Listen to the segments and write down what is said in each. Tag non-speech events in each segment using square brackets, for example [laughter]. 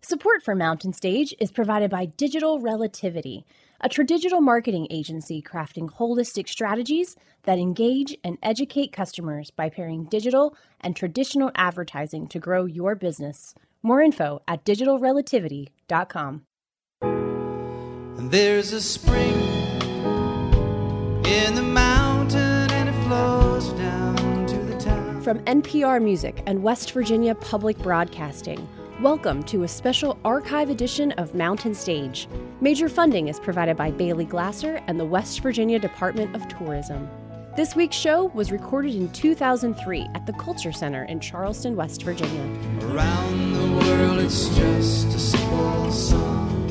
Support for Mountain Stage is provided by Digital Relativity, a tradigital marketing agency crafting holistic strategies that engage and educate customers by pairing digital and traditional advertising to grow your business. More info at digitalrelativity.com. There's a spring in the mountain and it flows down to the town. From NPR Music and West Virginia Public Broadcasting, welcome to a special archive edition of Mountain Stage. Major funding is provided by Bailey Glasser and the West Virginia Department of Tourism. This week's show was recorded in 2003 at the Culture Center in Charleston, West Virginia. Around the world, it's just a simple song.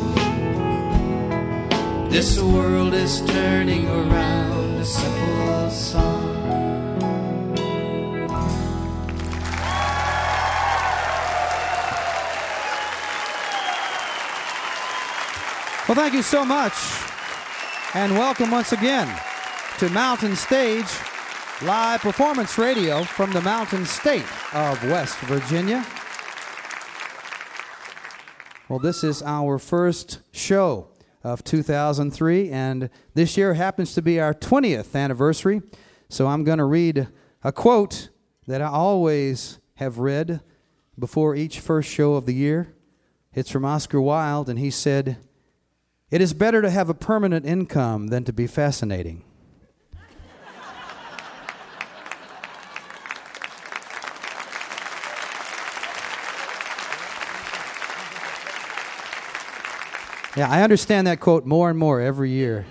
This world is turning around a simple song. Well, thank you so much. And welcome once again to Mountain Stage live performance radio from the Mountain State of West Virginia. Well, this is our first show of 2003, and this year happens to be our 20th anniversary. So I'm going to read a quote that I always have read before each first show of the year. It's from Oscar Wilde, and he said, It is better to have a permanent income than to be fascinating. Yeah, I understand that quote more and more every year.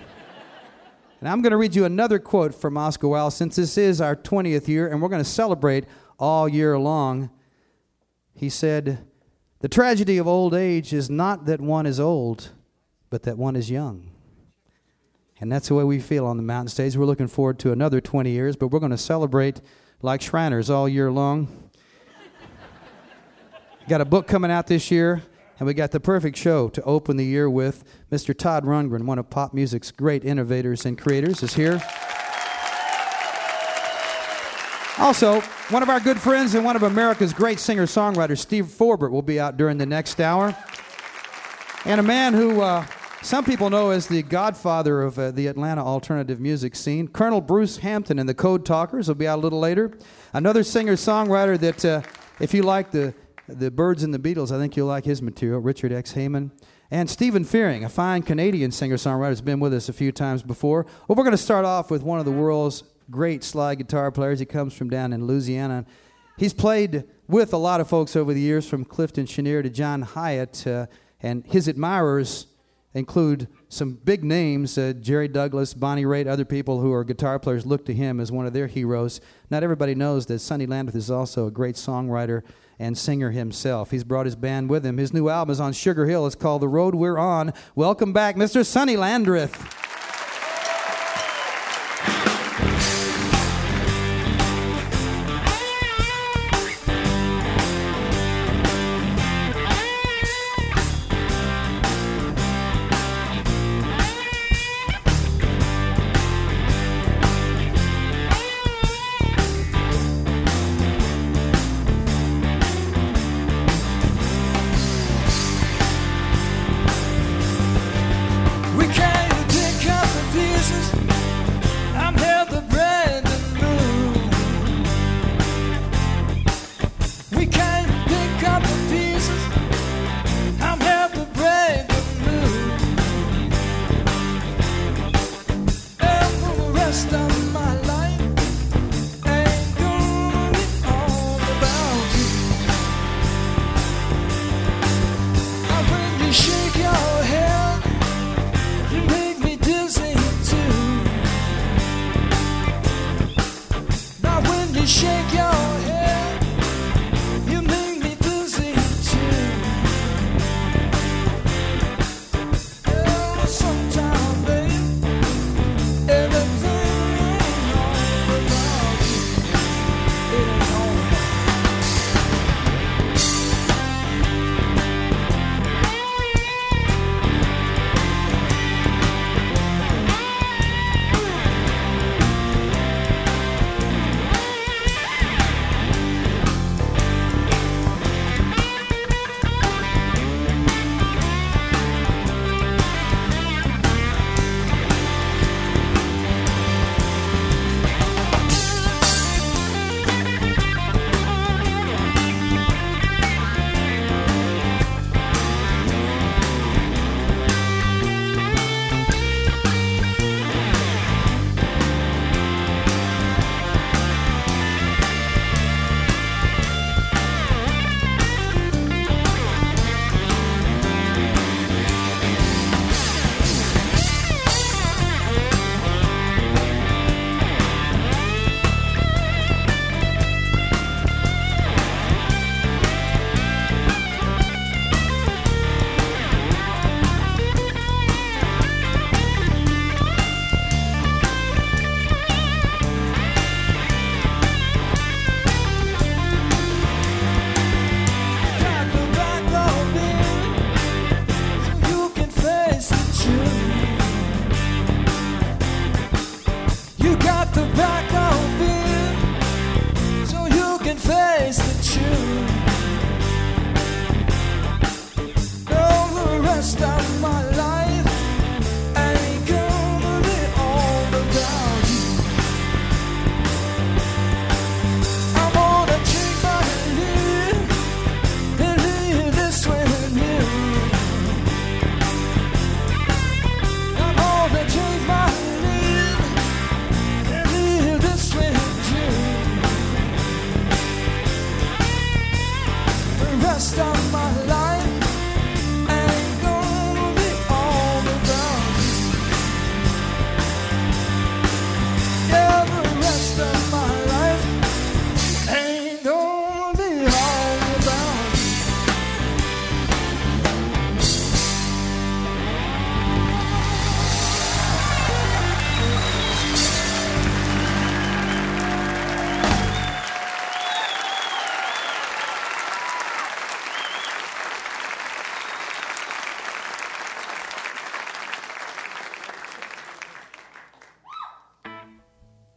And I'm going to read you another quote from Oscar Wilde since this is our 20th year and we're going to celebrate all year long. He said, The tragedy of old age is not that one is old, but that one is young. And that's the way we feel on the mountain stage. We're looking forward to another 20 years, but we're going to celebrate like Shriners all year long. [laughs] Got a book coming out this year and we got the perfect show to open the year with. Mr. Todd Rundgren, one of pop music's great innovators and creators, is here. Also, one of our good friends and one of America's great singer songwriters, Steve Forbert, will be out during the next hour. And a man who uh, some people know as the godfather of uh, the Atlanta alternative music scene, Colonel Bruce Hampton and the Code Talkers will be out a little later. Another singer songwriter that, uh, if you like the the Byrds and the Beatles, I think you'll like his material, Richard X. Heyman. And Stephen Fearing, a fine Canadian singer songwriter, has been with us a few times before. Well, we're going to start off with one of the world's great slide guitar players. He comes from down in Louisiana. He's played with a lot of folks over the years, from Clifton Chenier to John Hiatt. uh, and his admirers include some big names uh, Jerry Douglas, Bonnie Raitt, other people who are guitar players look to him as one of their heroes. Not everybody knows that Sonny Landreth is also a great songwriter and singer himself. He's brought his band with him. His new album is on Sugar Hill. It's called The Road We're On. Welcome back, Mr. Sonny Landreth.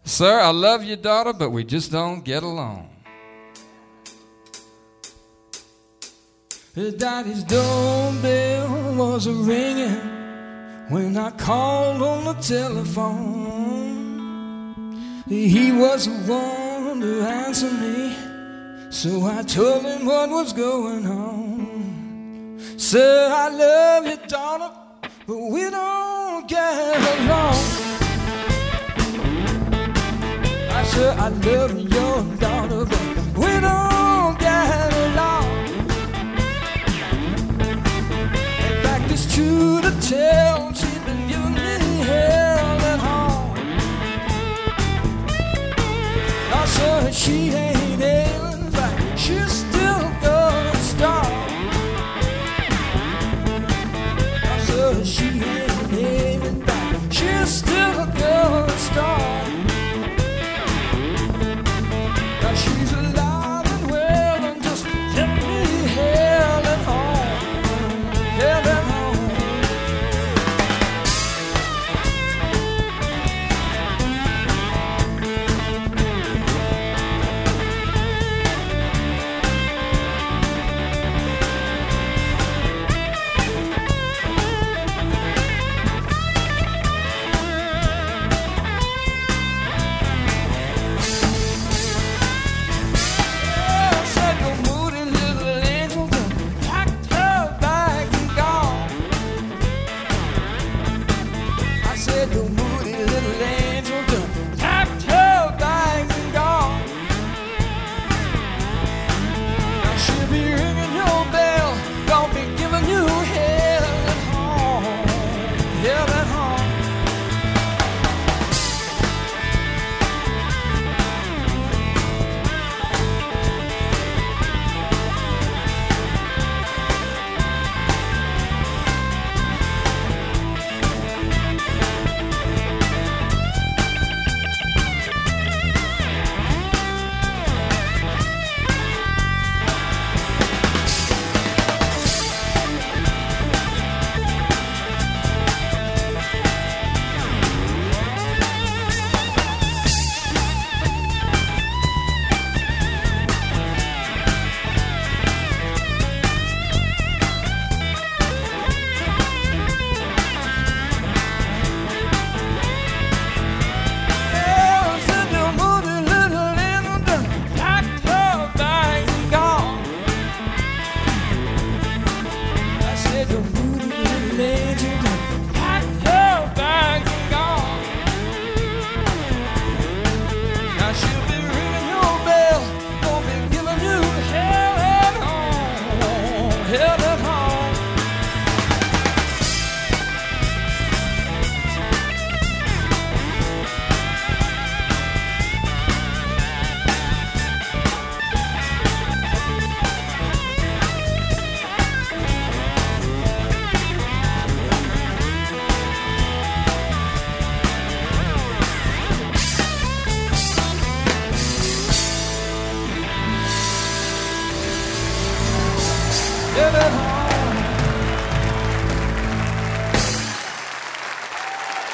Sir, I love your daughter, but we just don't get along. Daddy's doorbell was a ringing when I called on the telephone. He was the one to answer me, so I told him what was going on. Sir, I love your daughter, but we don't get along. I love your daughter, but we don't get along. In fact, it's true to tell, she's been giving me hell at home. Said, she ain't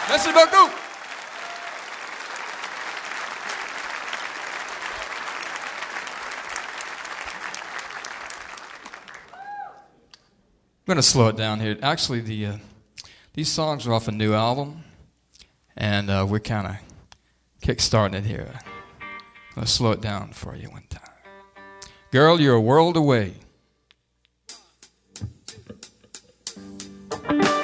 Merci beaucoup. I'm going to slow it down here. Actually, the uh, these songs are off a new album, and uh, we're kind of kickstarting it here. Let's slow it down for you one time. Girl, you're a world away. Wake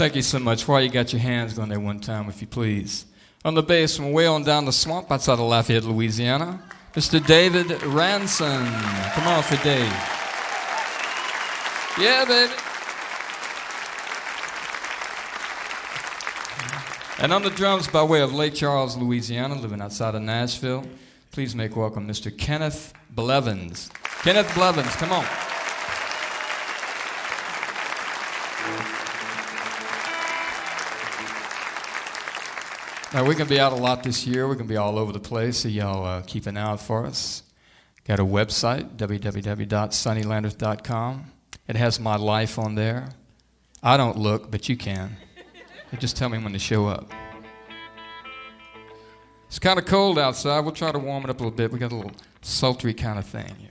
Thank you so much. While you got your hands going there one time, if you please. On the bass from way on down the swamp outside of Lafayette, Louisiana, Mr. David Ranson. Come on for Dave. Yeah, baby. And on the drums, by way of Lake Charles, Louisiana, living outside of Nashville, please make welcome Mr. Kenneth Blevins. Kenneth Blevins, come on. Now, we're going to be out a lot this year. We're going to be all over the place, so y'all uh, keep an eye out for us. Got a website, www.sonnylandreth.com. It has my life on there. I don't look, but you can. You just tell me when to show up. It's kind of cold outside. We'll try to warm it up a little bit. We got a little sultry kind of thing here.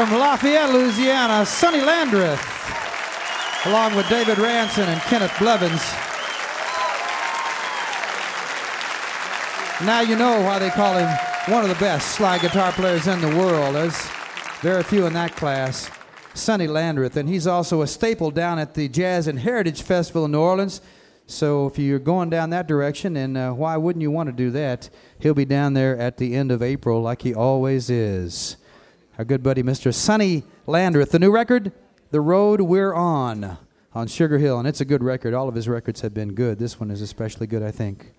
From Lafayette, Louisiana, Sonny Landreth, along with David Ranson and Kenneth Blevins. Now you know why they call him one of the best slide guitar players in the world. There's very few in that class. Sonny Landreth, and he's also a staple down at the Jazz and Heritage Festival in New Orleans. So if you're going down that direction, and uh, why wouldn't you want to do that? He'll be down there at the end of April, like he always is our good buddy Mr. Sonny Landreth. The new record, The Road We're On, on Sugar Hill, and it's a good record. All of his records have been good. This one is especially good, I think.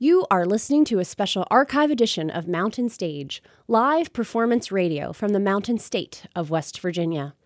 You are listening to a special archive edition of Mountain Stage, live performance radio from the Mountain State of West Virginia.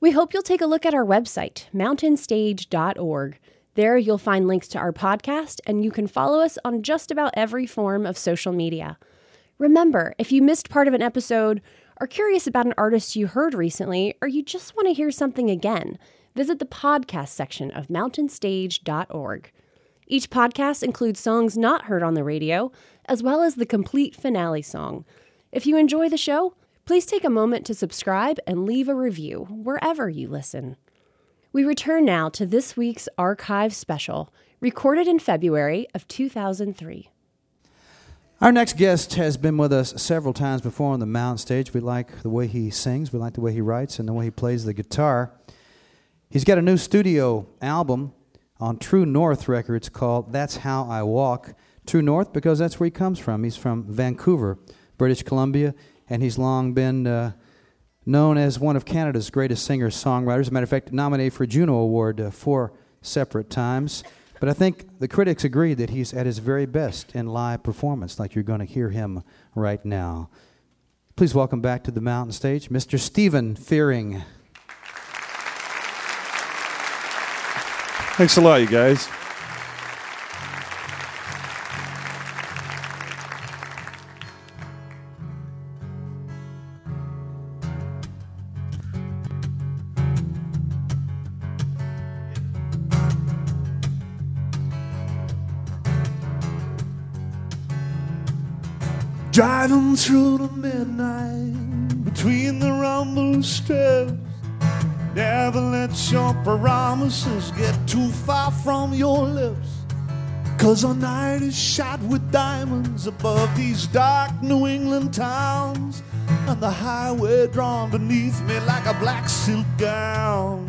We hope you'll take a look at our website, mountainstage.org. There you'll find links to our podcast, and you can follow us on just about every form of social media. Remember, if you missed part of an episode, are curious about an artist you heard recently, or you just want to hear something again, visit the podcast section of mountainstage.org. Each podcast includes songs not heard on the radio, as well as the complete finale song. If you enjoy the show, Please take a moment to subscribe and leave a review wherever you listen. We return now to this week's archive special, recorded in February of 2003. Our next guest has been with us several times before on the Mountain Stage. We like the way he sings, we like the way he writes, and the way he plays the guitar. He's got a new studio album on True North Records called That's How I Walk. True North because that's where he comes from. He's from Vancouver, British Columbia and he's long been uh, known as one of Canada's greatest singer songwriters. As a matter of fact, nominated for a Juno Award uh, four separate times. But I think the critics agree that he's at his very best in live performance, like you're going to hear him right now. Please welcome back to the mountain stage, Mr. Stephen Fearing. Thanks a lot, you guys. Driving through the midnight between the rumble steps. Never let your promises get too far from your lips. Cause our night is shot with diamonds above these dark New England towns. And the highway drawn beneath me like a black silk gown.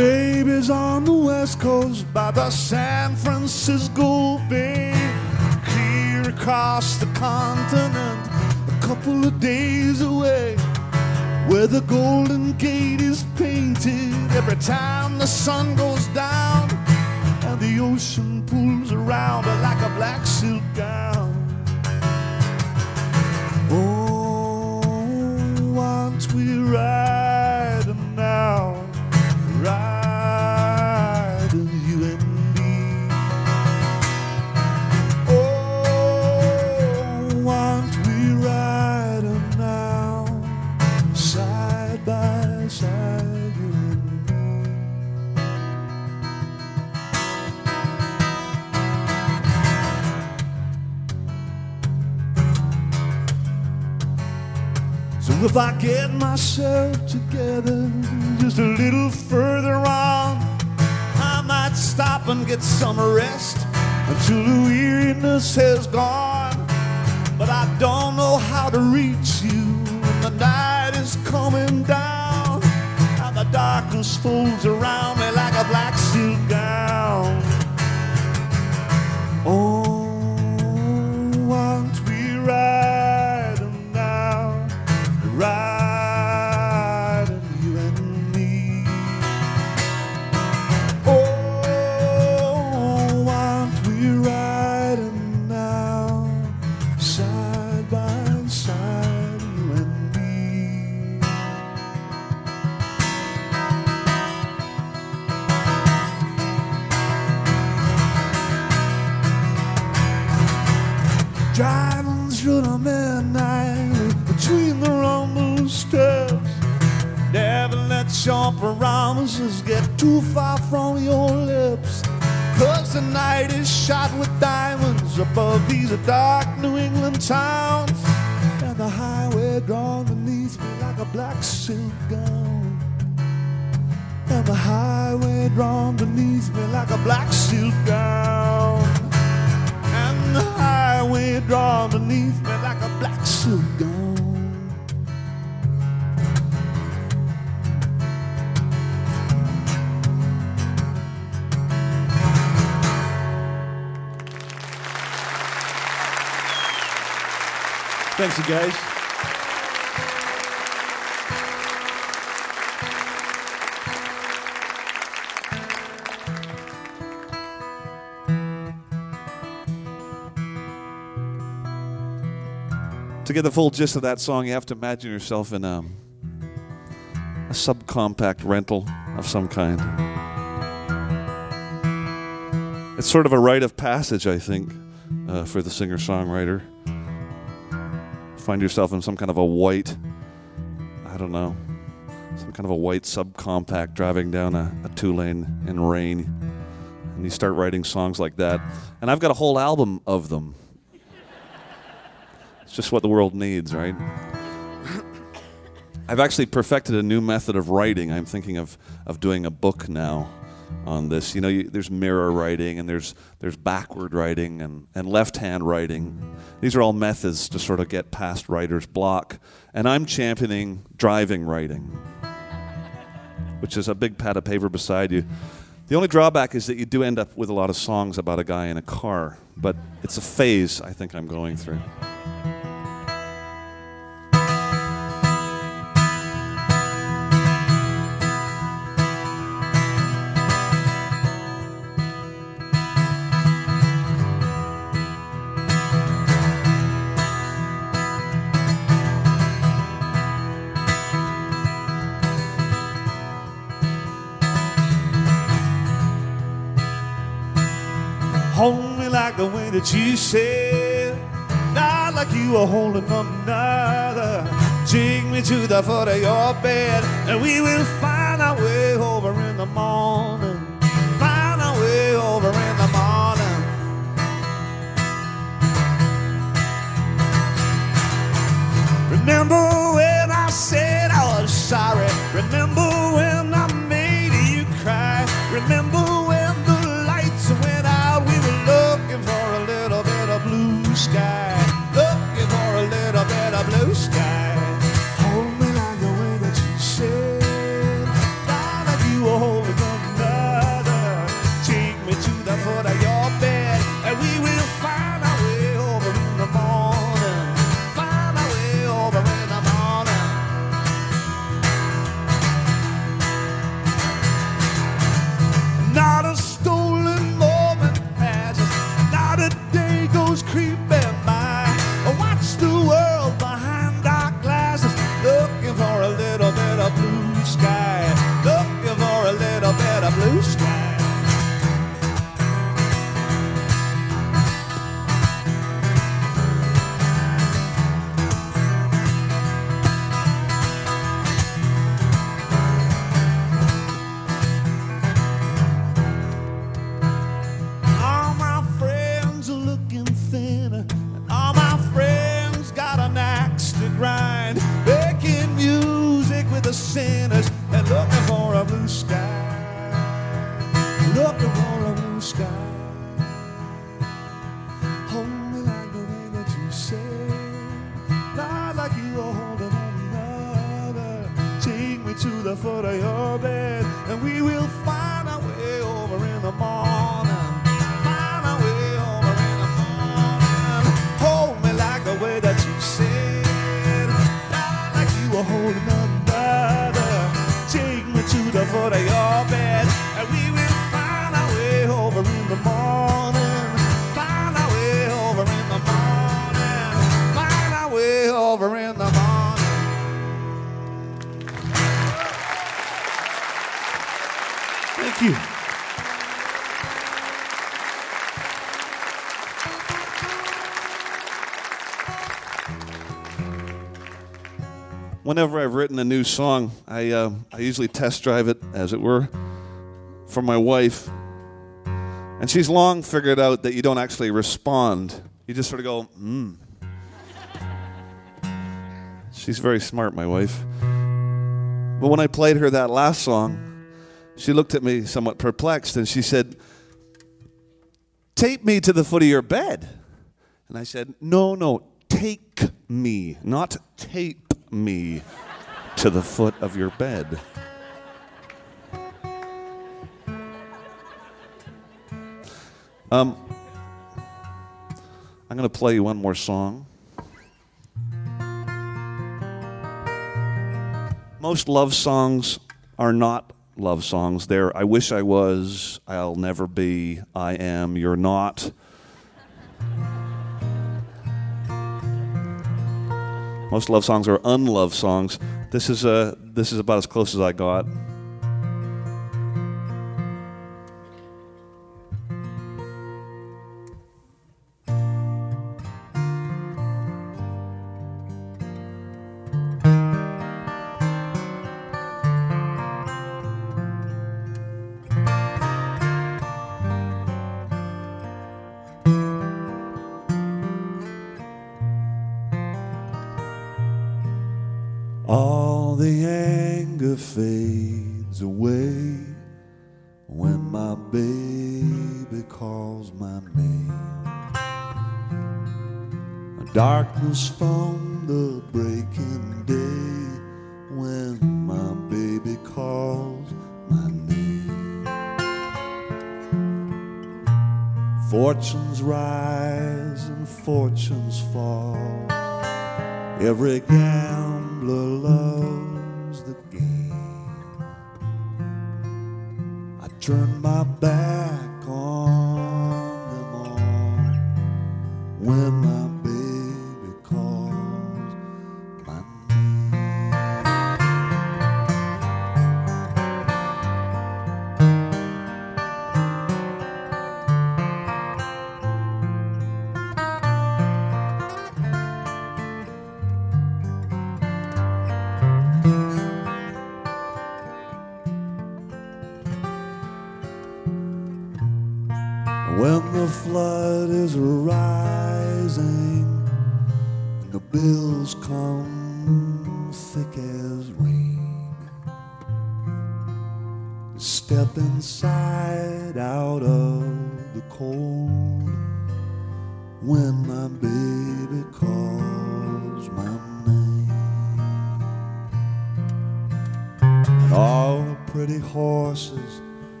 Baby's on the west coast by the San Francisco Bay. Clear across the continent, a couple of days away. Where the Golden Gate is painted every time the sun goes down. And the ocean pulls around her like a black silk gown. Oh, once we ride if I get myself together just a little further on, I might stop and get some rest until the weariness has gone. but I don't know how to reach you. when the night is coming down, and the darkness folds around me like a black silk gown. Your promises get too far from your lips. Cause the night is shot with diamonds above these dark New England towns. And the highway drawn beneath me like a black silk gown. And the highway drawn beneath me like a black silk gown. And the highway drawn beneath me like a black silk gown. Thanks, you guys. To get the full gist of that song, you have to imagine yourself in a, a subcompact rental of some kind. It's sort of a rite of passage, I think, uh, for the singer songwriter. Find yourself in some kind of a white, I don't know, some kind of a white subcompact driving down a, a two lane in rain. And you start writing songs like that. And I've got a whole album of them. It's just what the world needs, right? I've actually perfected a new method of writing. I'm thinking of, of doing a book now on this. You know, you, there's mirror writing and there's there's backward writing and, and left hand writing. These are all methods to sort of get past writer's block. And I'm championing driving writing, which is a big pad of paper beside you. The only drawback is that you do end up with a lot of songs about a guy in a car, but it's a phase I think I'm going through. That you said, not like you were holding another. Take me to the foot of your bed, and we will find our way over in the morning. Find our way over in the morning. Remember when I said Whenever I've written a new song, I, uh, I usually test drive it, as it were, for my wife. And she's long figured out that you don't actually respond. You just sort of go, hmm. She's very smart, my wife. But when I played her that last song, she looked at me somewhat perplexed and she said, Tape me to the foot of your bed. And I said, No, no, take me, not tape me to the foot of your bed. Um, I'm going to play you one more song. Most love songs are not love songs. They're I wish I was, I'll never be, I am, you're not. Most love songs are unlove songs. This is a this is about as close as I got.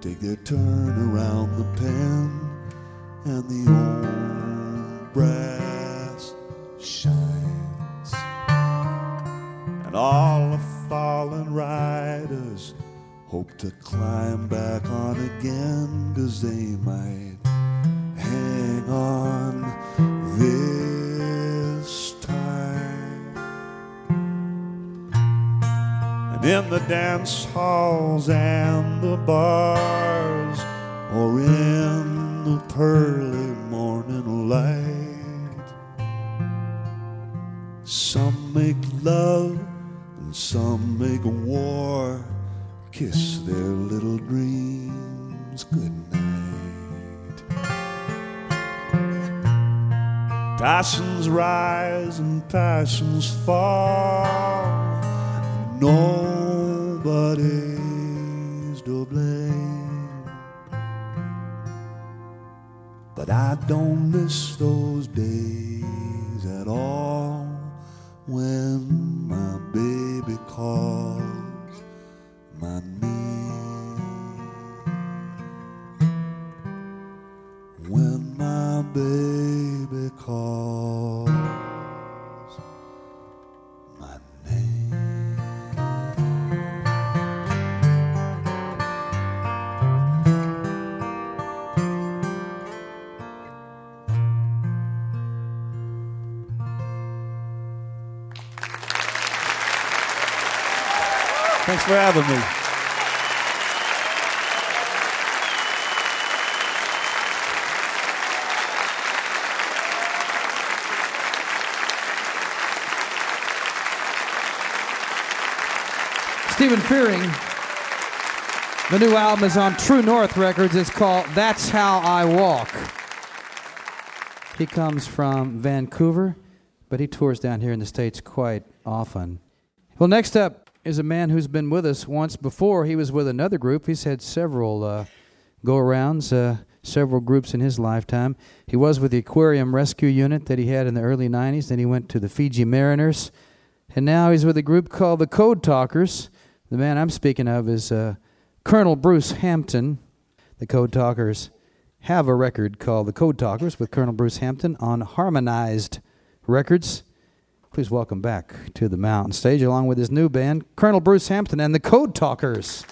Take their turn around the pen, and the old brass shines. And all the fallen riders hope to climb back on again, cause they might hang on this time. And in the dance halls and the bars, passions rise and passions fall. Nobody's to blame. But I don't miss those days at all when my baby calls my name. When my baby calls my name. Thanks for having me. Stephen Fearing. The new album is on True North Records. It's called That's How I Walk. He comes from Vancouver, but he tours down here in the States quite often. Well, next up is a man who's been with us once before. He was with another group. He's had several uh, go arounds, uh, several groups in his lifetime. He was with the Aquarium Rescue Unit that he had in the early 90s. Then he went to the Fiji Mariners. And now he's with a group called the Code Talkers. The man I'm speaking of is uh, Colonel Bruce Hampton. The Code Talkers have a record called The Code Talkers with Colonel Bruce Hampton on Harmonized Records. Please welcome back to the mountain stage, along with his new band, Colonel Bruce Hampton and the Code Talkers.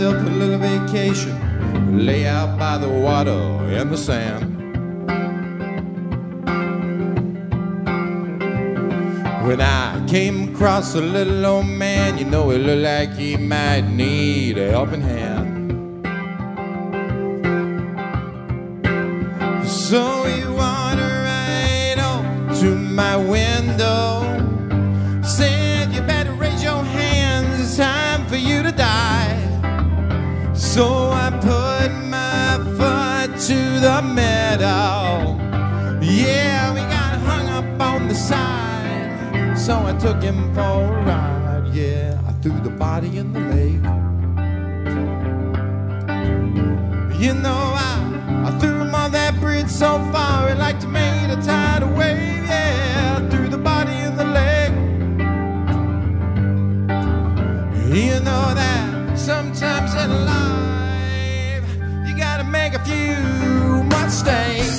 Myself a little vacation, lay out by the water and the sand. When I came across a little old man, you know, it looked like he might need a helping hand. So he wandered right up to my window. Took him for a ride. Yeah, I threw the body in the lake. You know, I, I threw him on that bridge so far, it like a tidal wave. Yeah, I threw the body in the lake. You know that sometimes in life you gotta make a few mistakes.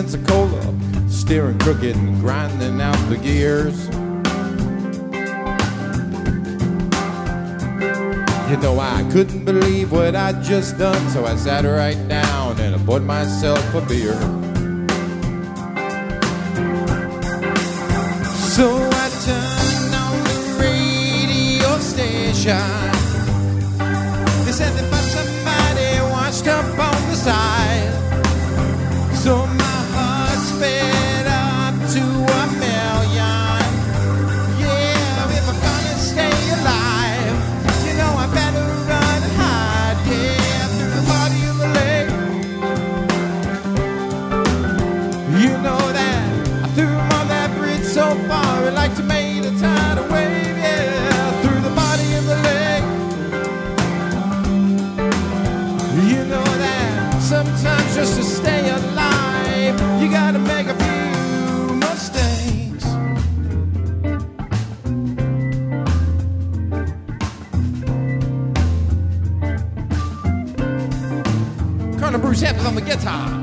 Pensacola, steering crooked and grinding out the gears. You know, I couldn't believe what I'd just done, so I sat right down and I bought myself a beer. So I turned on the radio station. Hampton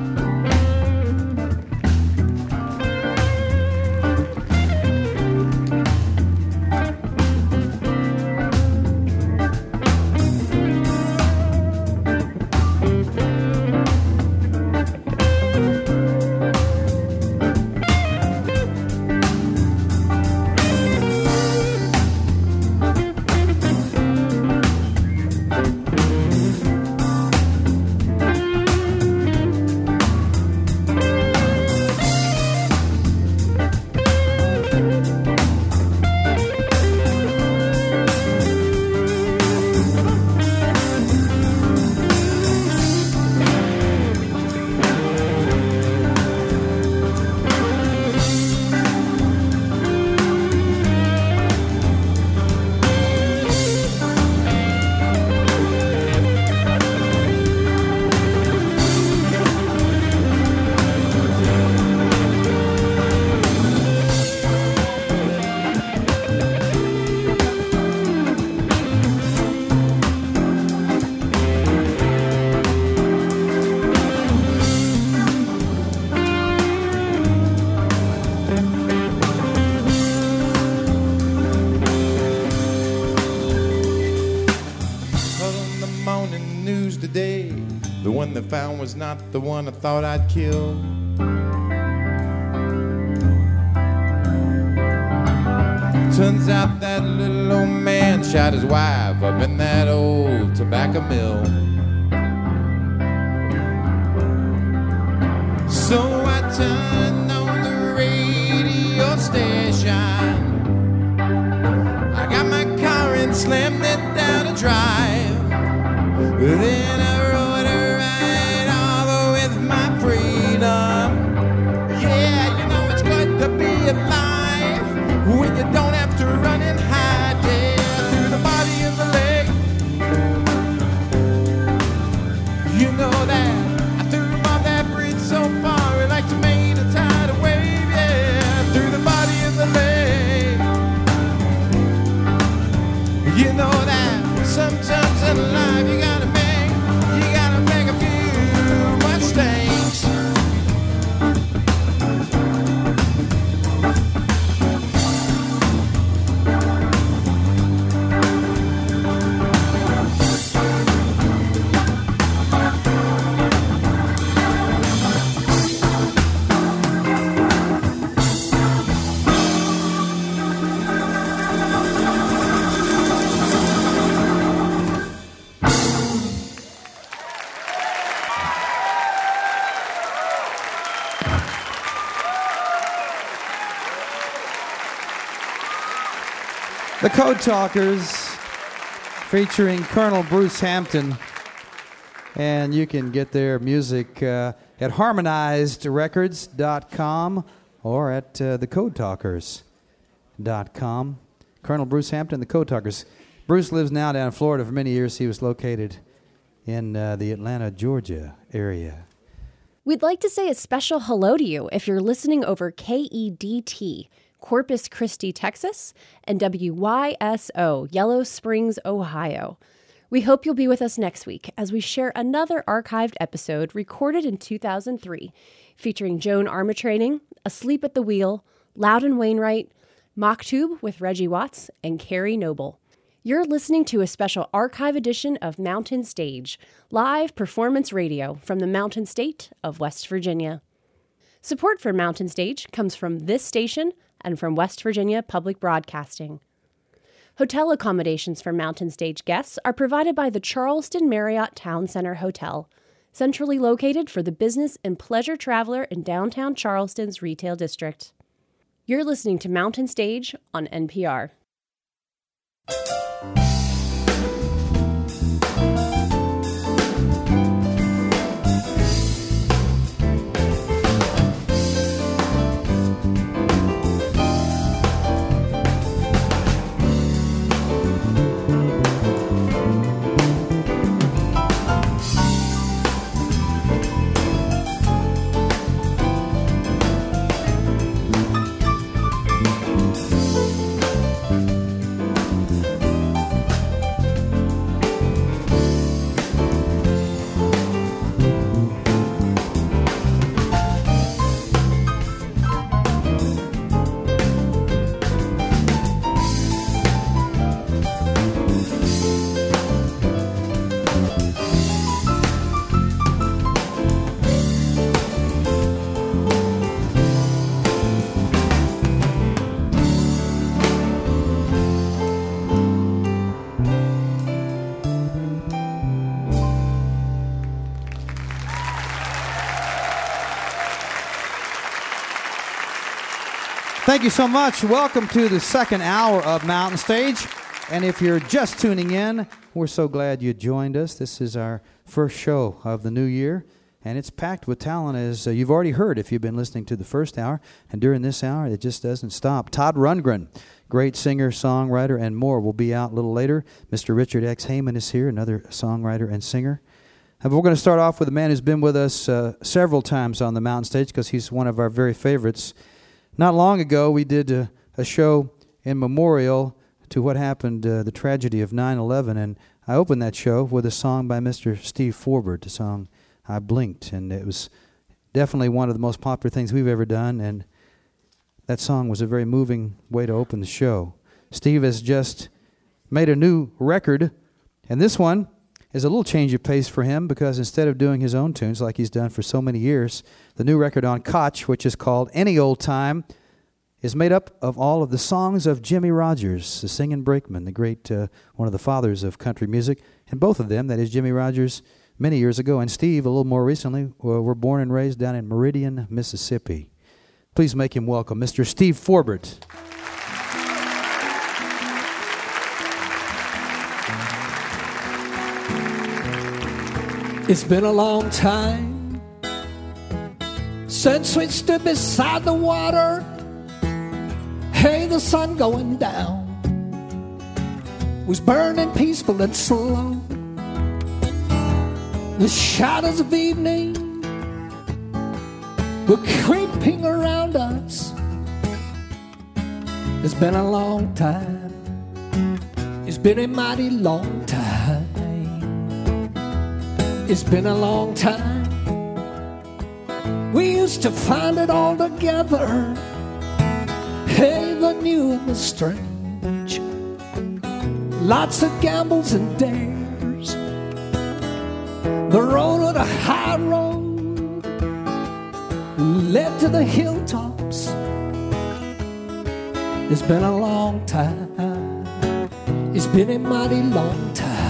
not the one I thought I'd kill. Code Talkers featuring Colonel Bruce Hampton. And you can get their music uh, at harmonizedrecords.com or at uh, thecodetalkers.com. Colonel Bruce Hampton, the Code Talkers. Bruce lives now down in Florida. For many years, he was located in uh, the Atlanta, Georgia area. We'd like to say a special hello to you if you're listening over KEDT, Corpus Christi, Texas, and WYSO, Yellow Springs, Ohio. We hope you'll be with us next week as we share another archived episode recorded in 2003 featuring Joan Armatrading, Asleep at the Wheel, Loudon Wainwright, Maktub with Reggie Watts, and Carrie Noble. You're listening to a special archive edition of Mountain Stage, live performance radio from the Mountain State of West Virginia. Support for Mountain Stage comes from this station and from West Virginia Public Broadcasting. Hotel accommodations for Mountain Stage guests are provided by the Charleston Marriott Town Center Hotel, centrally located for the business and pleasure traveler in downtown Charleston's retail district. You're listening to Mountain Stage on NPR. Thank you so much. Welcome to the second hour of Mountain Stage. And if you're just tuning in, we're so glad you joined us. This is our first show of the new year, and it's packed with talent, as uh, you've already heard if you've been listening to the first hour. And during this hour, it just doesn't stop. Todd Rundgren, great singer, songwriter, and more, will be out a little later. Mr. Richard X. Heyman is here, another songwriter and singer. Uh, we're going to start off with a man who's been with us uh, several times on the mountain stage because he's one of our very favorites. Not long ago, we did a, a show in memorial to what happened, uh, the tragedy of 9 11, and I opened that show with a song by Mr. Steve Forbert, the song I Blinked, and it was definitely one of the most popular things we've ever done, and that song was a very moving way to open the show. Steve has just made a new record, and this one is a little change of pace for him because instead of doing his own tunes like he's done for so many years, the new record on Koch, which is called Any Old Time, is made up of all of the songs of Jimmie Rodgers, the singing brakeman, the great uh, one of the fathers of country music, and both of them, that is Jimmie Rodgers many years ago, and Steve, a little more recently, were born and raised down in Meridian, Mississippi. Please make him welcome, Mr. Steve Forbert. It's been a long time since we stood beside the water. Hey, the sun going down was burning peaceful and slow. The shadows of evening were creeping around us. It's been a long time. It's been a mighty long time. It's been a long time. We used to find it all together. Hey, the new and the strange. Lots of gambles and dares. The road of the high road led to the hilltops. It's been a long time. It's been a mighty long time.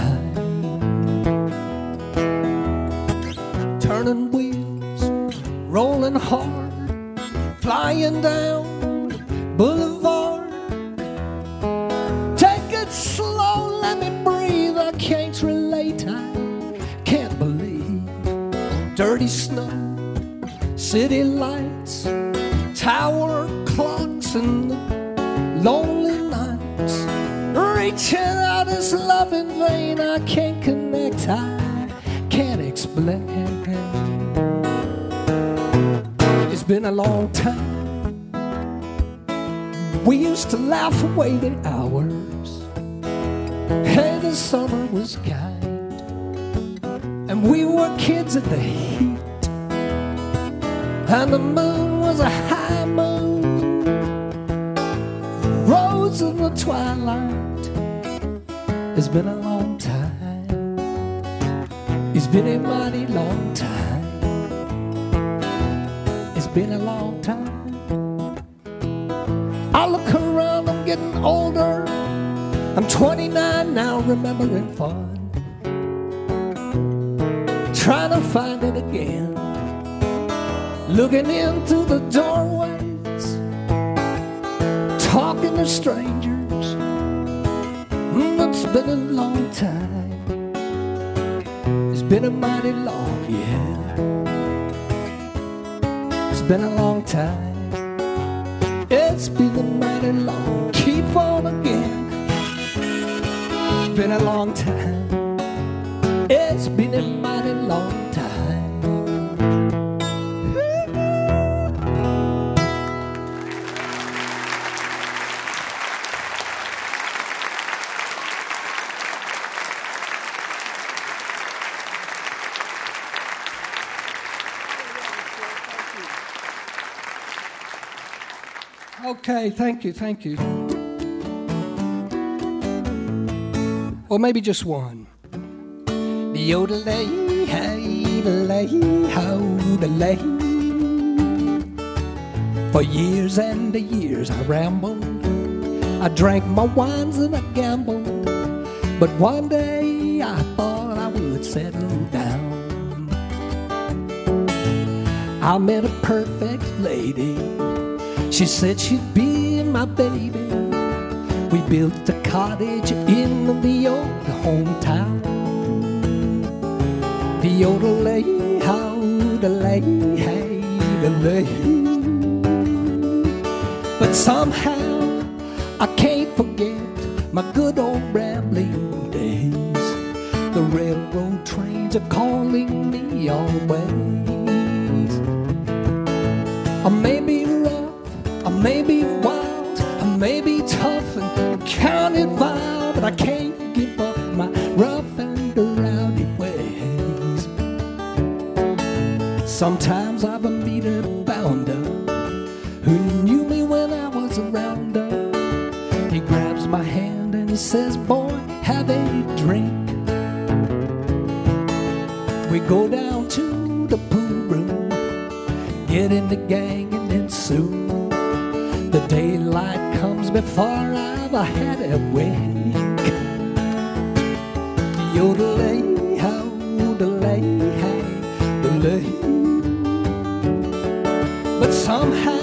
Rolling hard, flying down Boulevard. Take it slow, let me breathe. I can't relate, I can't believe. Dirty snow, city lights, long time. We used to laugh away the hours. Hey, the summer was kind. And we were kids at the heat. And the moon was a high moon. Rose in the twilight. It's been a long time. It's been a mighty long time. Remembering fun. Trying to find it again. Looking into the doorways, talking to strangers. Mm, It's been a long time. It's been a mighty long, yeah. It's been a long time. It's been a mighty long. Thank you, thank you. Or maybe just one. Yodelay, hey, delay, how delay. For years and years I rambled. I drank my wines and I gambled. But one day I thought I would settle down. I met a perfect lady. She said she'd be my baby. We built a cottage in the old hometown. The old lay, how the lay, hey, the lay. But somehow I can't forget my good old get in the gang, and then soon the daylight comes before I've had a wink. Yodelay, how yodelay, hey, yodelay. But somehow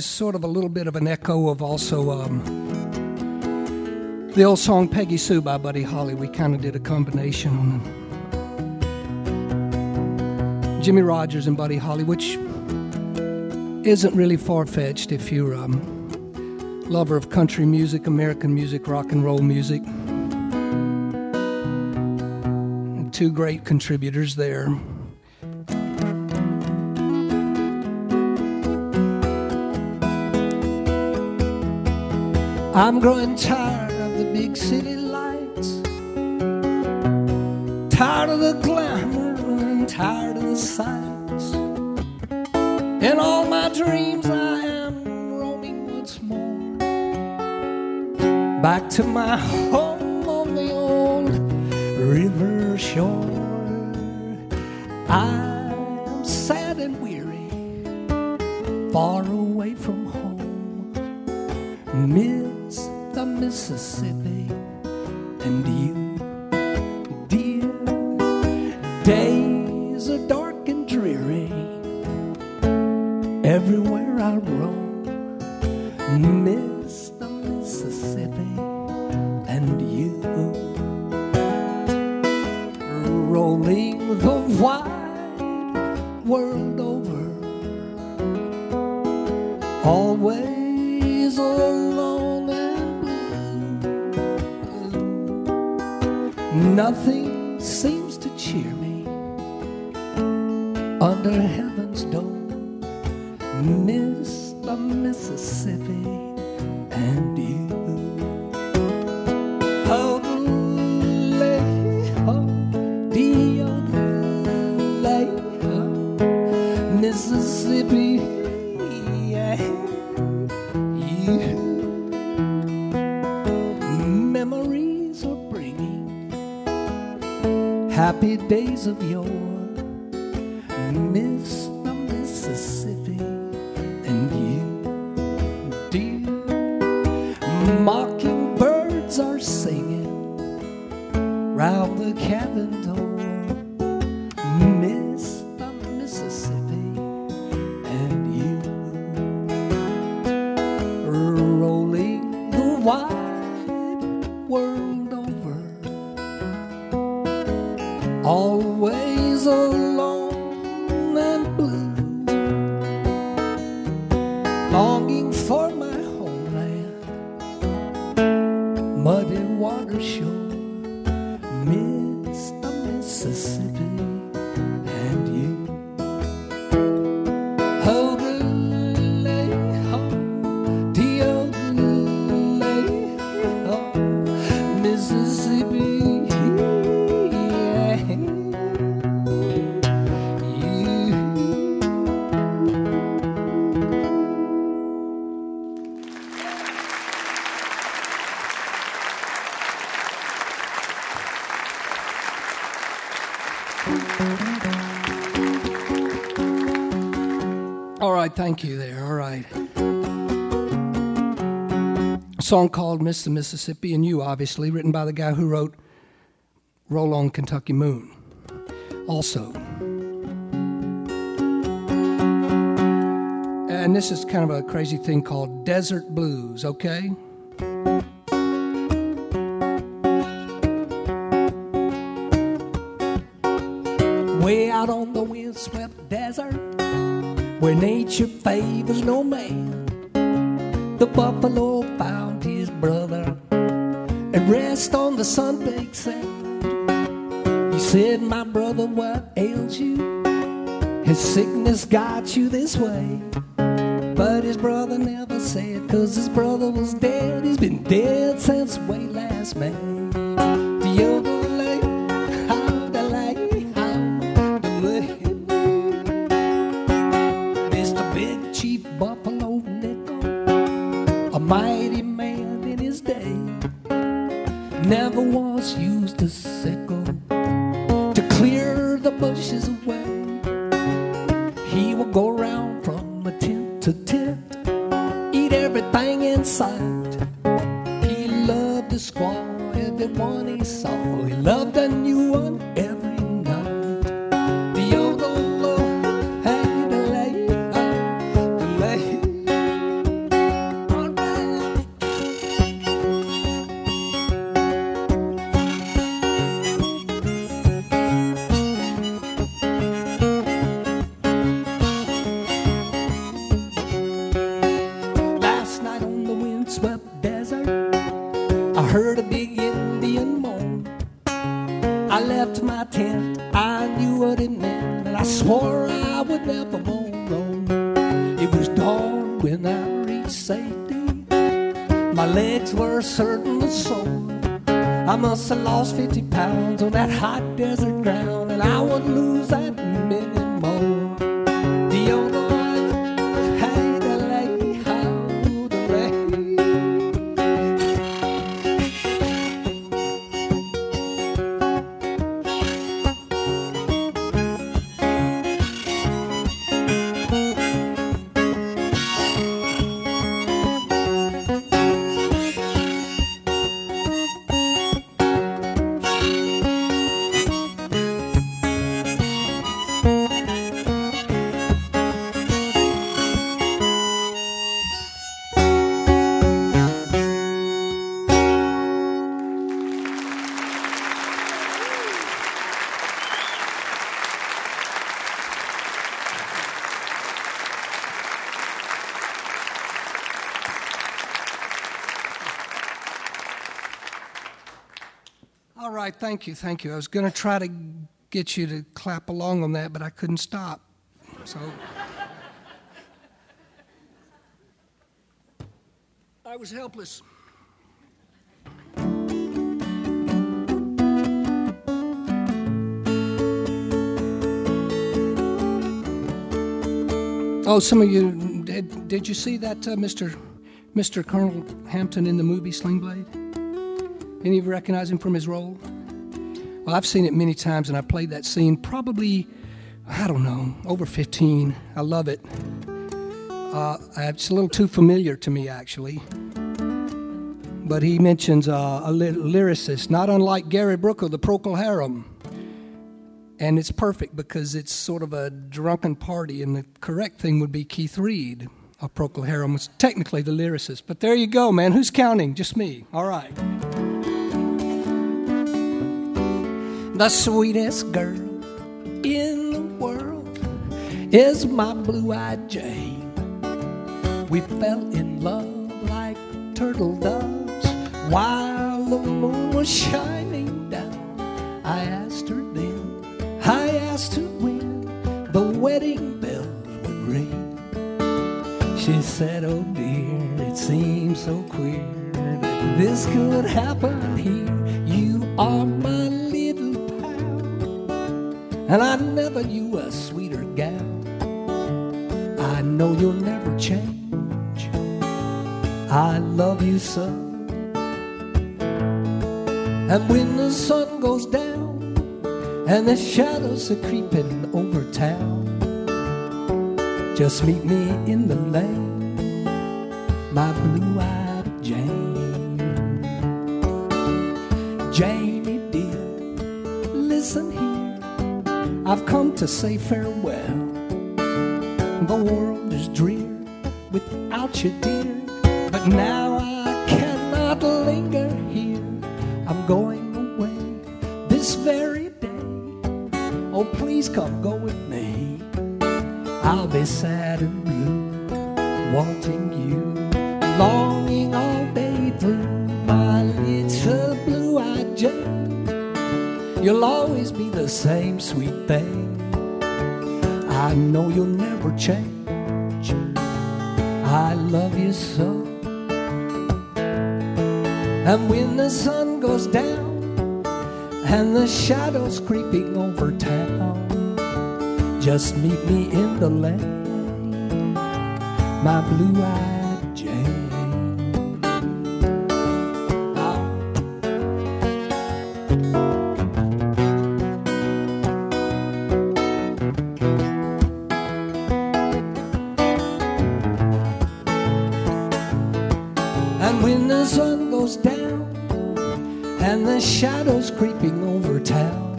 as sort of a little bit of an echo of also um, the old song Peggy Sue by Buddy Holly. We kind of did a combination on Jimmie Rodgers and Buddy Holly, which isn't really far fetched if you're a um, lover of country music, American music, rock and roll music. Two great contributors there. I'm growing tired of the big city lights, tired of the glamour, and tired of the sights. In all my dreams, I am roaming once more. Back to my home wide world over. Always alone thank you there. All right. A song called Miss the Mississippi and You, obviously, written by the guy who wrote Roll on Kentucky Moon. Also. And this is kind of a crazy thing called Desert Blues, okay? Way out on the windswept desert, where nature favors no man, the buffalo found his brother and rest on the sun-baked sand. He said, "My brother, what ails you? Has sickness got you this way?" But his brother never said, cause his brother was dead. He's been dead since way last May. Thank you, thank you. I was going to try to get you to clap along on that, but I couldn't stop. So I was helpless. Oh, some of you did, did you see that uh, Mr. Mr. Colonel Hampton in the movie Sling Blade? Any of you recognize him from his role? Well, I've seen it many times, and I played that scene probably, I don't know, over 15. I love it. Uh, it's a little too familiar to me, actually. But he mentions uh, a ly- lyricist, not unlike Gary Brooker, the Procol Harum. And it's perfect because it's sort of a drunken party, and the correct thing would be Keith Reid of Procol Harum was technically the lyricist. But there you go, man. Who's counting? Just me. All right. The sweetest girl in the world is my blue-eyed Jane. We fell in love like turtle doves while the moon was shining down. I asked her then, I asked her when the wedding bells would ring. She said, Oh dear, it seems so queer that this could happen here. You are my and I never knew a sweeter gal. I know you'll never change. I love you so. And when the sun goes down and the shadows are creeping over town, Just meet me in the lane, my blue I've come to say farewell. The world is drear without you, dear. And when the sun goes down and the shadows creeping over town,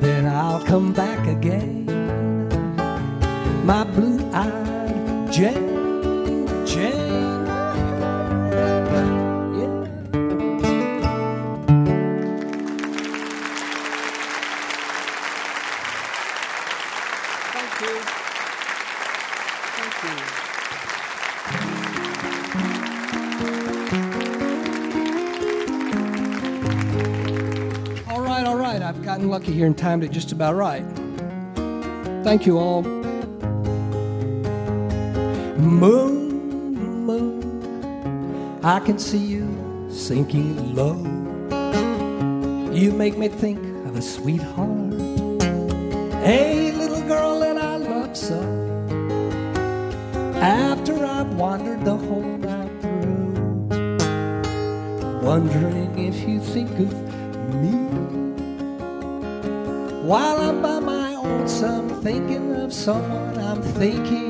then I'll come back again. My blue eyed Jane, lucky here and timed it just about right. Thank you all. Moon, moon, I can see you sinking low. You make me think of a sweetheart, a little girl that I love so. After I've wandered the whole night through, wondering if you think of While I'm by my own, some thinking of someone, I'm thinking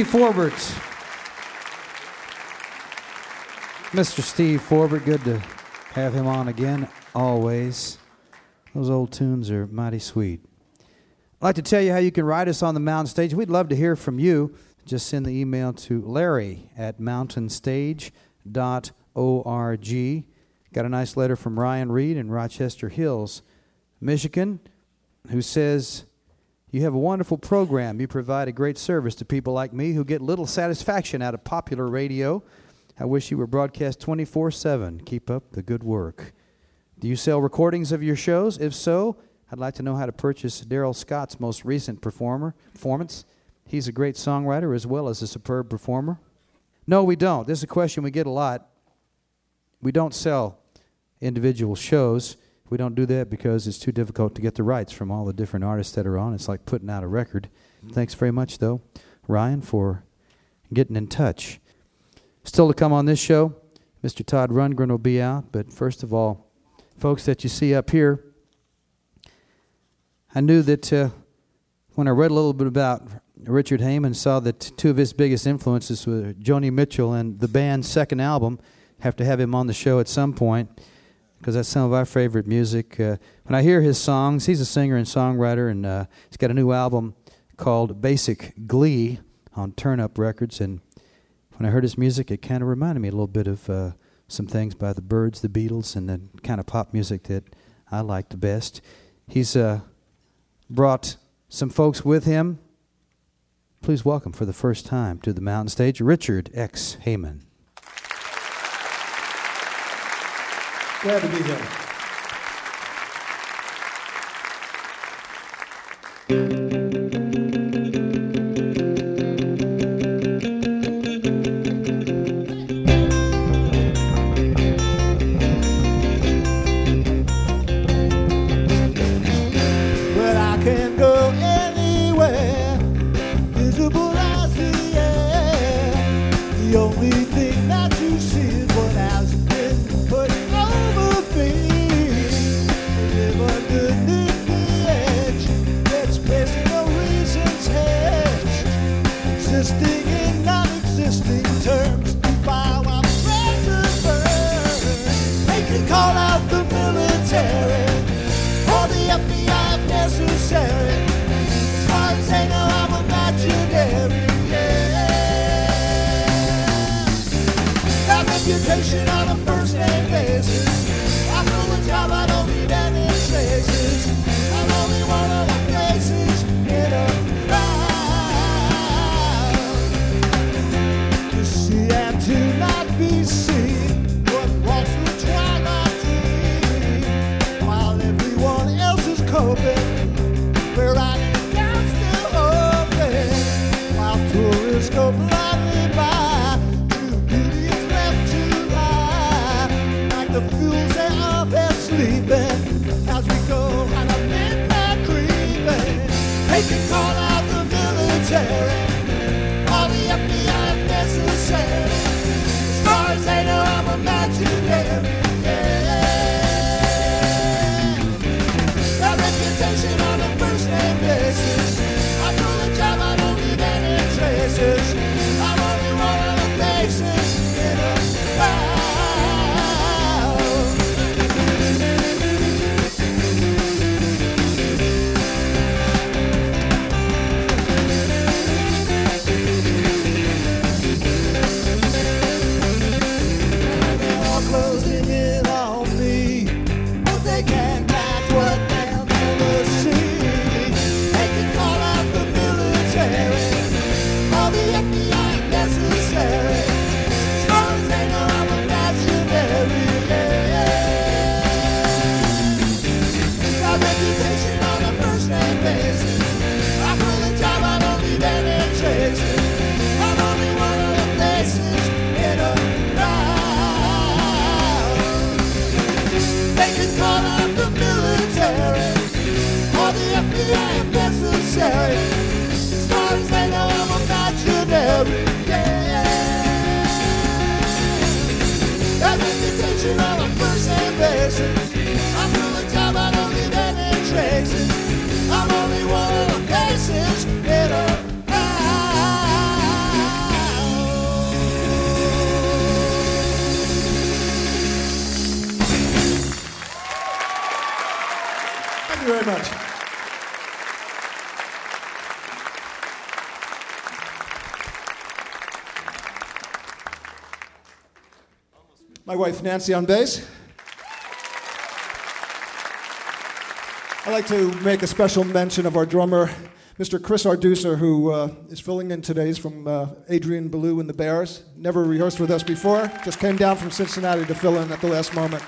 Steve Forbert. Mr. Steve Forbert, good to have him on again, always. Those old tunes are mighty sweet. I'd like to tell you how you can write us on the Mountain Stage. We'd love to hear from you. Just send the email to larry at mountainstage.org. Got a nice letter from Ryan Reed in Rochester Hills, Michigan, who says, You have a wonderful program. You provide a great service to people like me who get little satisfaction out of popular radio. I wish you were broadcast 24 7. Keep up the good work. Do you sell recordings of your shows? If so, I'd like to know how to purchase Darrell Scott's most recent performer performance. He's a great songwriter as well as a superb performer. No, we don't. This is a question we get a lot. We don't sell individual shows. We don't do that because it's too difficult to get the rights from all the different artists that are on. It's like putting out a record. Mm-hmm. Thanks very much, though, Ryan, for getting in touch. Still to come on this show, Mr. Todd Rundgren will be out. But first of all, folks that you see up here, I knew that uh, when I read a little bit about Richard Heyman, saw that two of his biggest influences were Joni Mitchell and the band's second album. Have to have him on the show at some point because that's some of our favorite music. Uh, when I hear his songs, he's a singer and songwriter, and uh, he's got a new album called Basic Glee on Turnup Records. And when I heard his music, it kind of reminded me a little bit of uh, some things by the Byrds, the Beatles, and the kind of pop music that I like the best. He's uh, brought some folks with him. Please welcome for the first time to the mountain stage Richard X. Heyman. Glad to be here. Thank you. Nancy, on bass. I'd like to make a special mention of our drummer, Mr. Chris Arduser, who uh, is filling in today. He's from uh, Adrian Belew and the Bears. Never rehearsed with us before, just came down from Cincinnati to fill in at the last moment.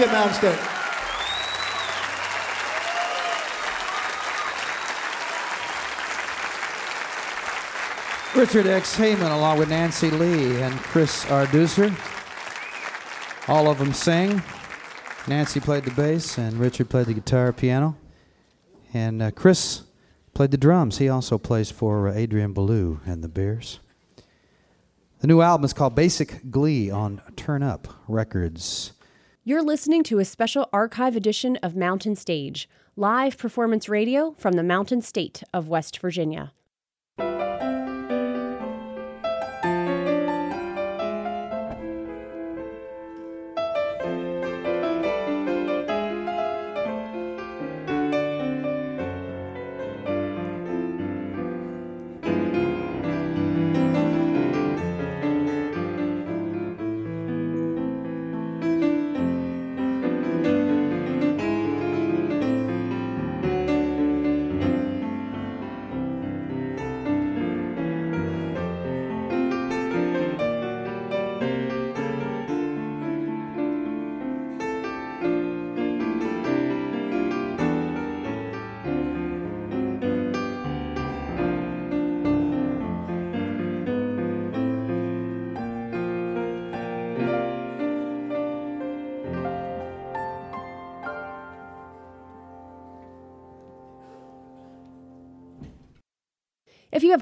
Be State. Richard X. Heyman, along with Nancy Leigh and Chris Arduser. All of them sing. Nancy played the bass, and Richard played the guitar, piano. And uh, Chris played the drums. He also plays for uh, Adrian Belew and the Bears. The new album is called Basic Glee on Turn Up Records. You're listening to a special archive edition of Mountain Stage, live performance radio from the Mountain State of West Virginia.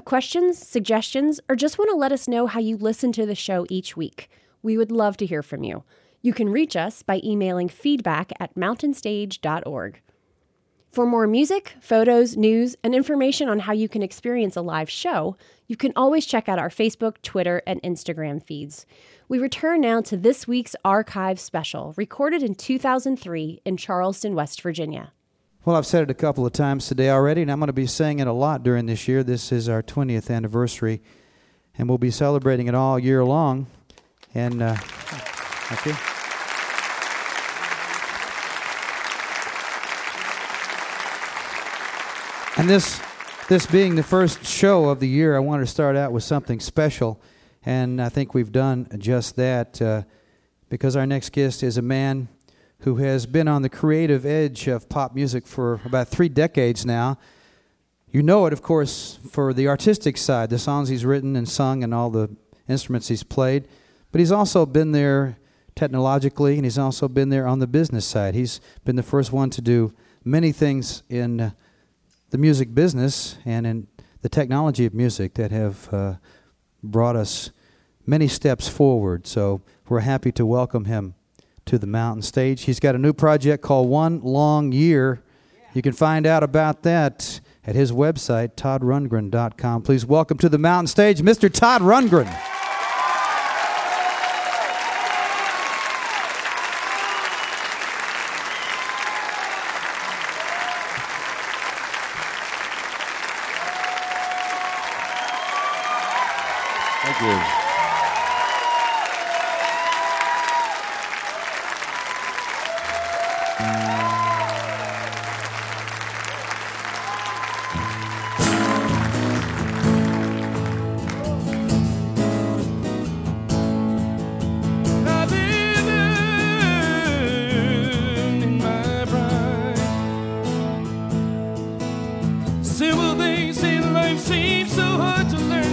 Questions, suggestions, or just want to let us know how you listen to the show each week, we would love to hear from you. You can reach us by emailing feedback at mountainstage.org. For more music, photos, news, and information on how you can experience a live show, you can always check out our Facebook, Twitter, and Instagram feeds. We return now to this week's archive special, recorded in 2003 in Charleston, West Virginia. Well, I've said it a couple of times today already, and I'm going to be saying it a lot during this year. This is our 20th anniversary, and we'll be celebrating it all year long. And uh, thank you. And this, this being the first show of the year, I wanted to start out with something special, and I think we've done just that uh, because our next guest is a man who has been on the creative edge of pop music for about three decades now. You know it, of course, for the artistic side, the songs he's written and sung, and all the instruments he's played. But he's also been there technologically, and he's also been there on the business side. He's been the first one to do many things in the music business and in the technology of music that have uh, brought us many steps forward. So we're happy to welcome him to the mountain stage. He's got a new project called One Long Year. You can find out about that at his website, toddrundgren.com. Please welcome to the mountain stage, Mr. Todd Rundgren.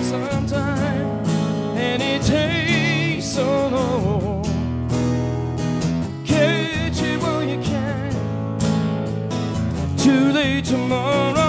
Sometimes, and it takes so long. Catch it while you can. Too late tomorrow.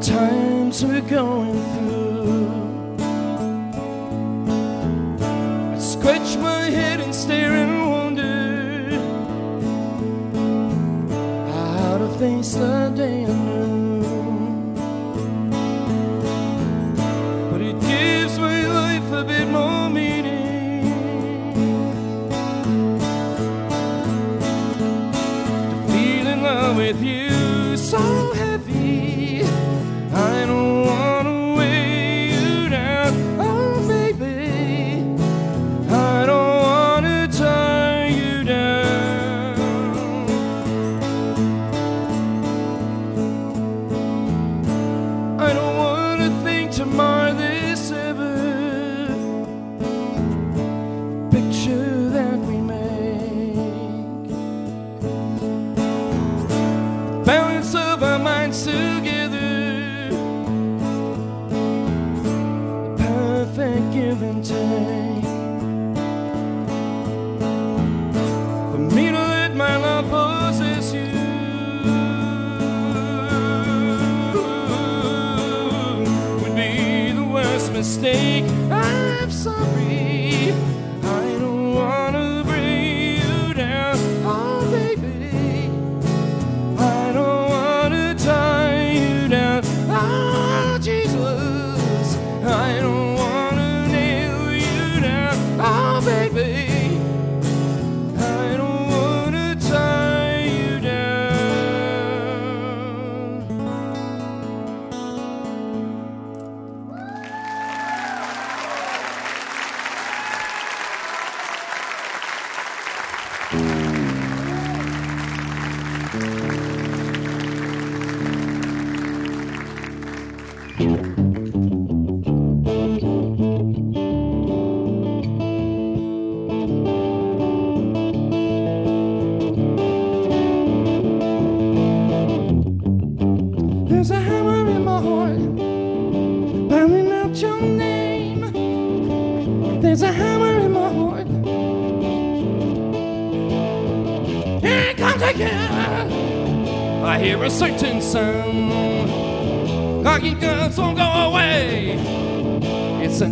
times we're going through. I scratch my head and stare and wonder how to face love?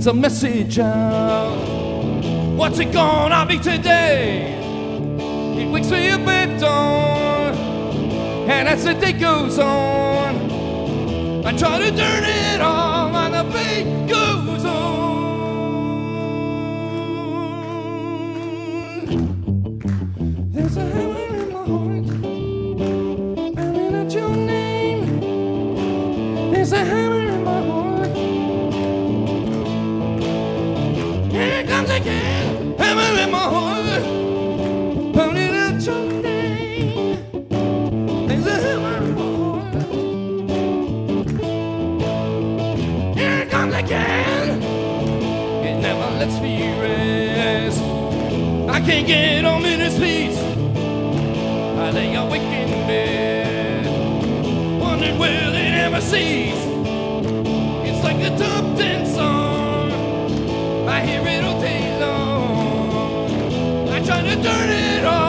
sends a message out. What's it gonna be today? It wakes me up at dawn, and as the day goes on, I try to turn it off, and the beat goes on. can't get on many sleeps. I lay awake in bed, wondering will it ever cease. It's like a top ten song, I hear it all day long. I try to turn it off.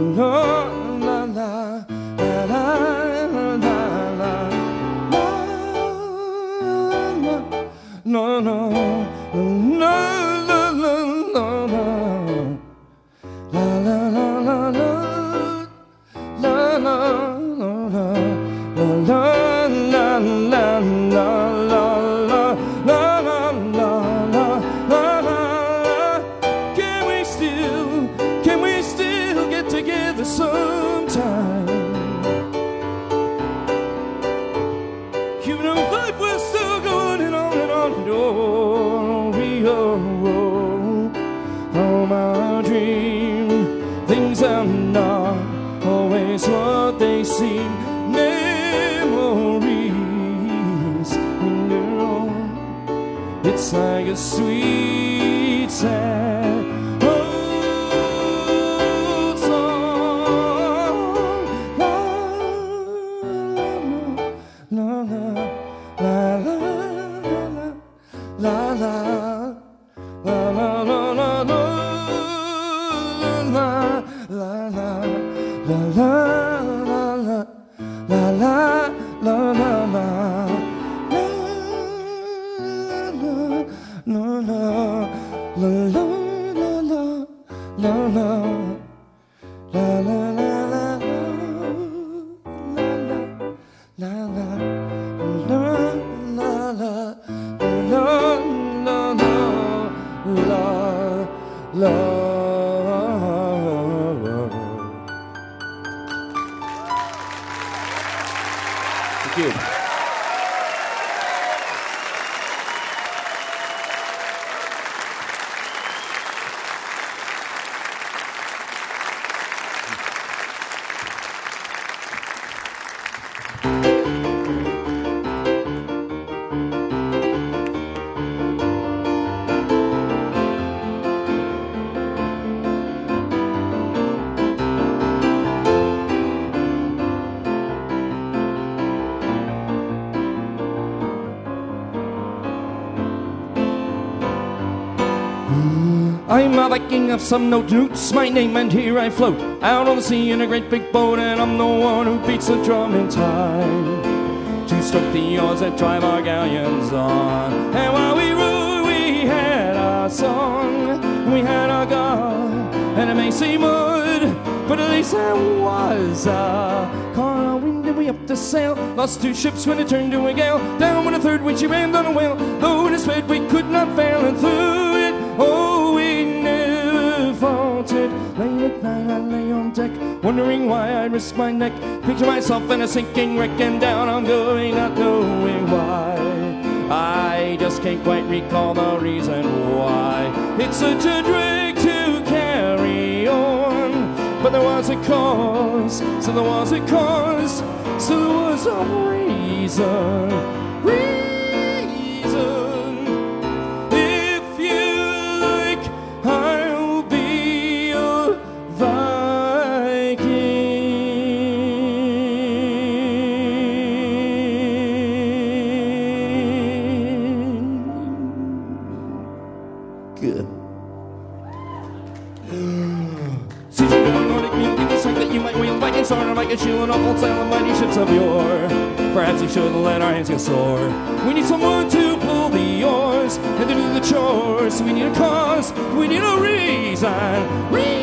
know of some note roots, my name, and here I float out on the sea in a great big boat, and I'm the one who beats the drum in time to stroke the oars that drive our galleons on. And while we rowed, we had our song, we had our God, and it may seem odd, but at least there was a car. Wind we up the sail, lost two ships when it turned to a gale. Down when a third when she rammed on a whale. Though in a sped we could not fail, and through wondering why I risked my neck. Picture myself in a sinking wreck and down I'm going, not knowing why. I just can't quite recall the reason why. It's such a drag to carry on. But there was a cause, so there was a cause, so there was a. Reason. Good. Since you're going Nordic, you give the sign that you might wheel Viking sword or Viking shield and awful sail and mighty ships of yore. Perhaps we shouldn't let our hands get sore. We need someone to pull the oars and do the chores. We need a cause, we need a reason. Reason.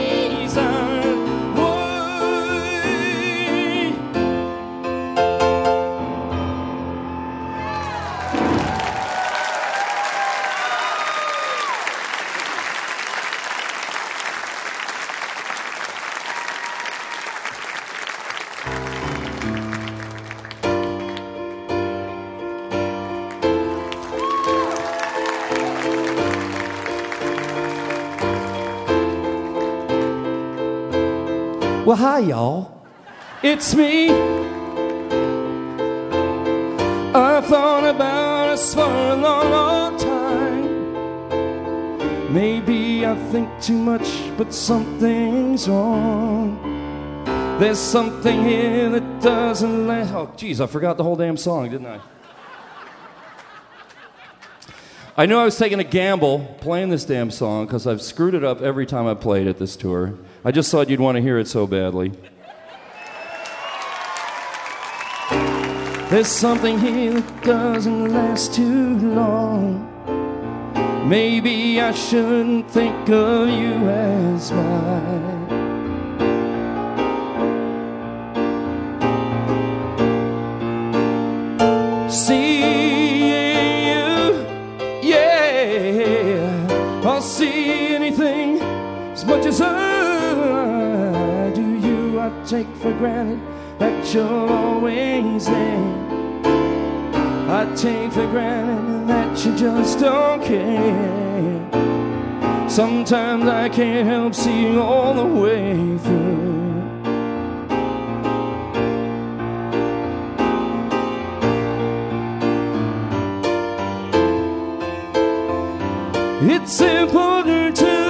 Hi, y'all. It's me. I've thought about us for a long, long time. Maybe I think too much, but something's wrong. There's something here that doesn't let. Oh, geez, I forgot the whole damn song, didn't I? I knew I was taking a gamble playing this damn song because I've screwed it up every time I played it this tour. I just thought you'd want to hear it so badly. There's something here that doesn't last too long. Maybe I shouldn't think of you as mine. What you say do you. I take for granted that you're always there. I take for granted that you just don't care. Sometimes I can't help seeing all the way through. It's important to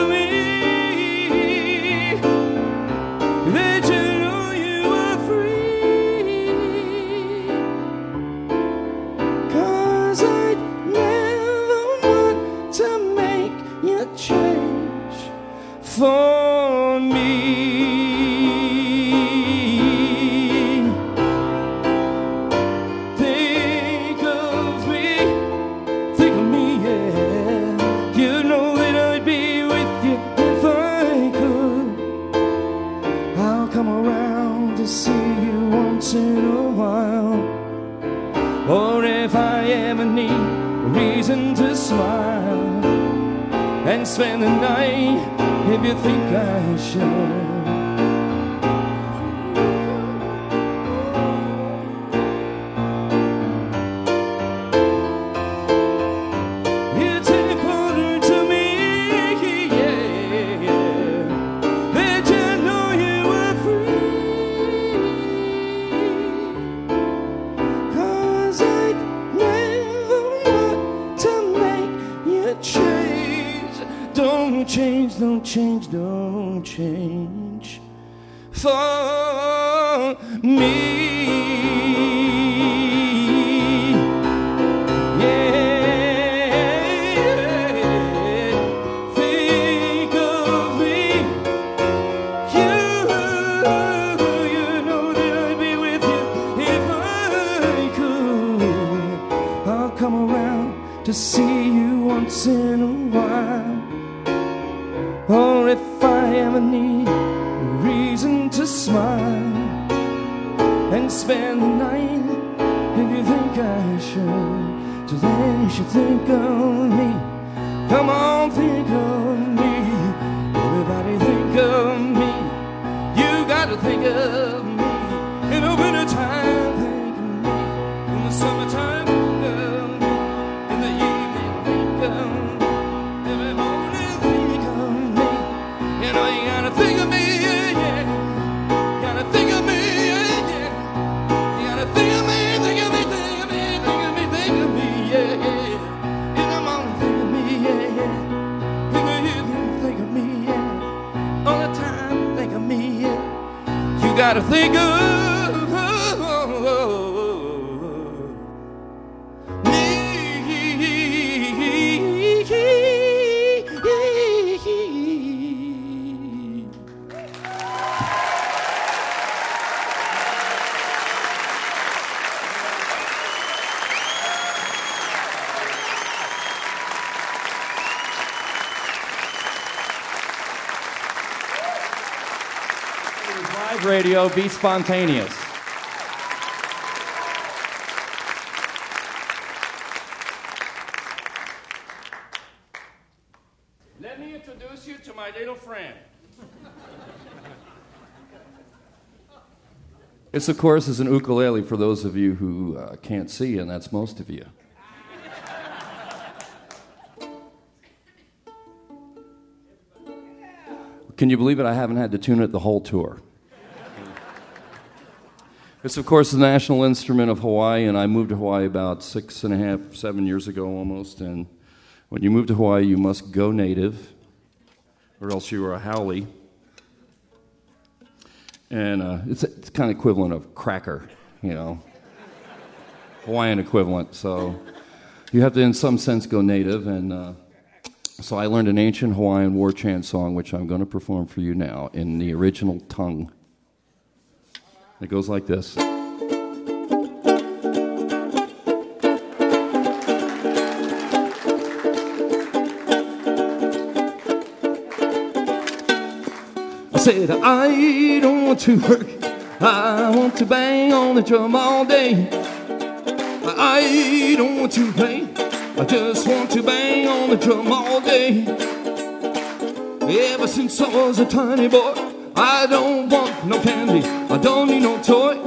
spend the night if you think I should. Don't change, don't change for me. Then you Gotta think of be spontaneous. Let me introduce you to my little friend. This, of course, is an ukulele for those of you who uh, can't see, and that's most of you. Can you believe it? I haven't had to tune it the whole tour. This, of course, the national instrument of Hawaii, and I moved to Hawaii about six and a half, seven years ago almost. And when you move to Hawaii, you must go native, or else you are a haole. And uh, it's, it's kind of equivalent of cracker, you know, Hawaiian equivalent. So you have to, in some sense, go native. And uh, so I learned an ancient Hawaiian war chant song, which I'm going to perform for you now in the original tongue. It goes like this. I said, I don't want to work. I want to bang on the drum all day. I don't want to play. I just want to bang on the drum all day. Ever since I was a tiny boy, I don't want no candy. I don't need no toy.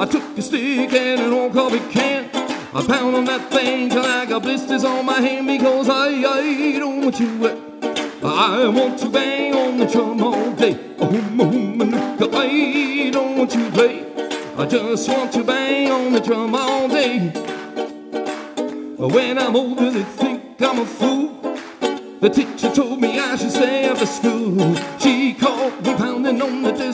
I took a stick and an old coffee can. I pound on that thing till I got blisters on my hand because I, I don't want to work. I want to bang on the drum all day. Oh, I don't want to play. I just want to bang on the drum all day. When I'm older, they think I'm a fool. The teacher told me I should stay after school. She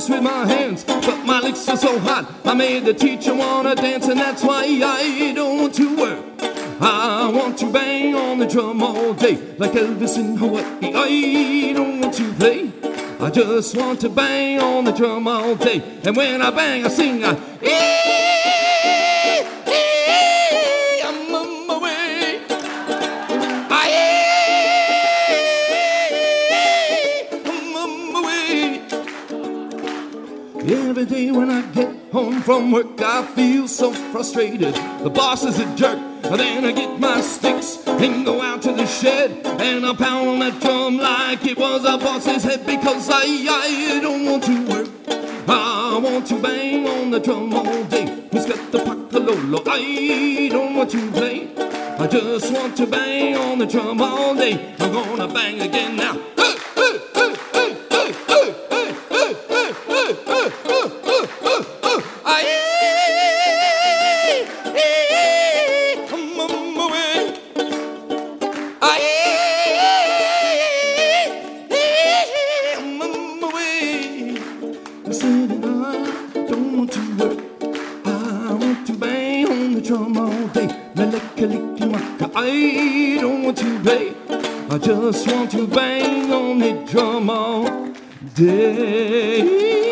with my hands. But my licks are so hot, I made the teacher wanna dance, and that's why I don't want to work. I want to bang on the drum all day, like Elvis in Hawaii. I don't want to play. I just want to bang on the drum all day. And when I bang, I sing. I, Day when I get home from work, I feel so frustrated. The boss is a jerk. Then I get my sticks and go out to the shed and I pound on that drum like it was a boss's head because I, I don't want to work. I want to bang on the drum all day. Who's got the pakalolo? I don't want to play. I just want to bang on the drum all day. I'm gonna bang again now. Hey, I don't want to play. I just want to bang on the drum all day.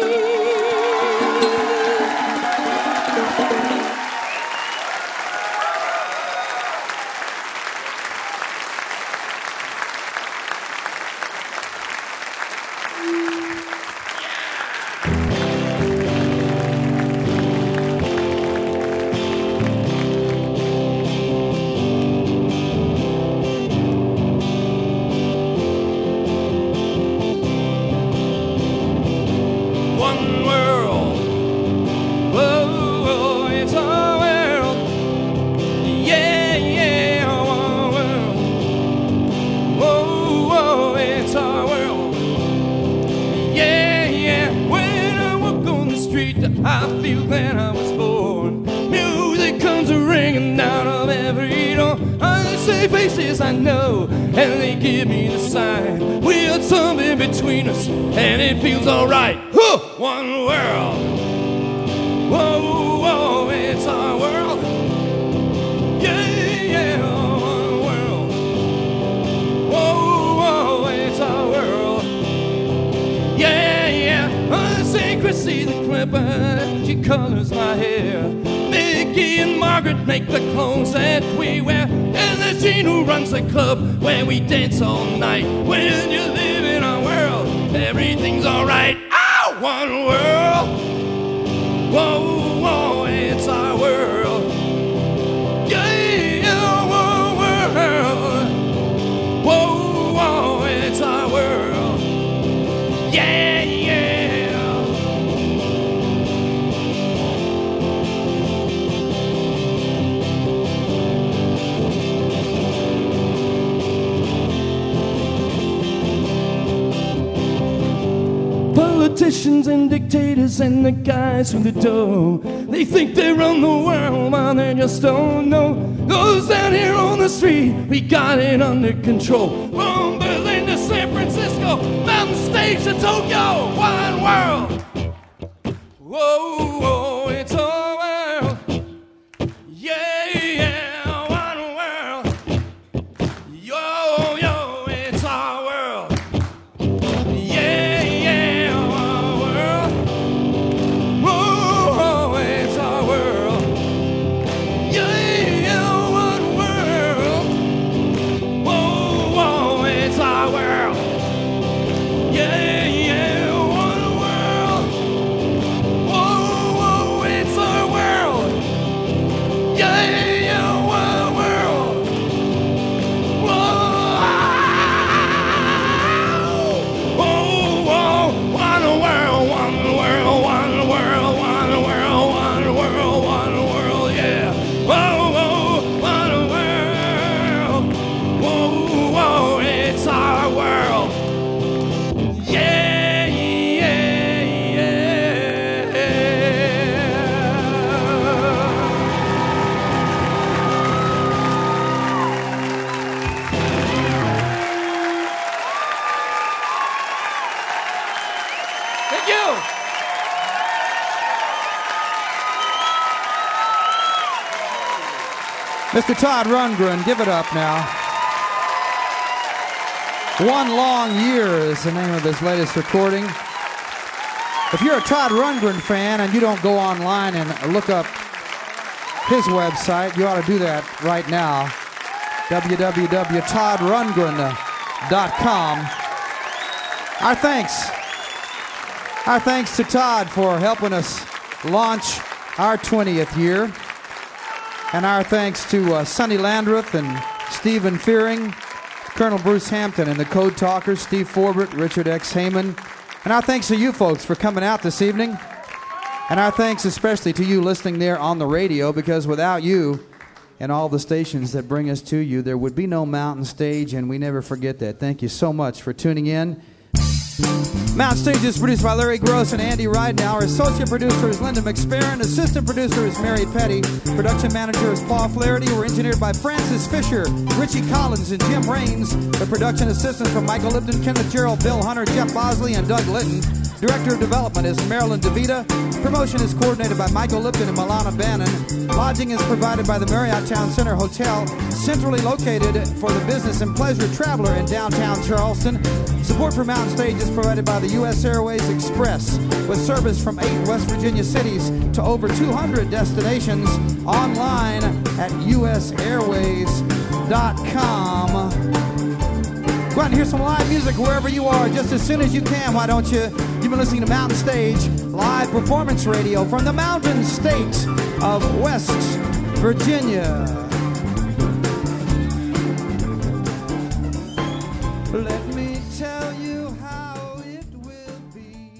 Guys from the dough. They think they run the world, but they just don't know. Goes down here on the street, we got it under control. From Berlin to San Francisco, mountain stage to Tokyo, one world. Whoa, whoa, Mr. Todd Rundgren, give it up now. One Long Year is the name of his latest recording. If you're a Todd Rundgren fan and you don't go online and look up his website, you ought to do that right now. www.toddrundgren.com. Our thanks. Our thanks to Todd for helping us launch our 20th year. And our thanks to uh, Sonny Landreth and Stephen Fearing, Colonel Bruce Hampton, and the Code Talkers, Steve Forbert, Richard X. Heyman. And our thanks to you folks for coming out this evening. And our thanks especially to you listening there on the radio, because without you and all the stations that bring us to you, there would be no mountain stage, and we never forget that. Thank you so much for tuning in. Mount Stage is produced by Larry Groce and Andy Ryden. Our associate producer is Linda McSparron. Assistant producer is Mary Petty. Production manager is Paul Flaherty. We're engineered by Francis Fisher, Richie Collins, and Jim Raines. The production assistants from Michael Lipton, Kenneth Gerald, Bill Hunter, Jeff Bosley, and Doug Litton. Director of Development is Marilyn DeVita. Promotion is coordinated by Michael Lipton and Milana Bannon. Lodging is provided by the Marriott Town Center Hotel, centrally located for the business and pleasure traveler in downtown Charleston. Support for Mountain Stage is provided by the U.S. Airways Express, with service from eight West Virginia cities to over 200 destinations online at usairways.com. Go out and hear some live music wherever you are just as soon as you can. Why don't you? You've been listening to Mountain Stage live performance radio from the mountain state of West Virginia. Let me tell you how it will be.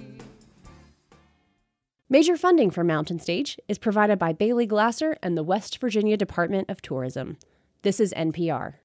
Major funding for Mountain Stage is provided by Bailey Glasser and the West Virginia Department of Tourism. This is NPR.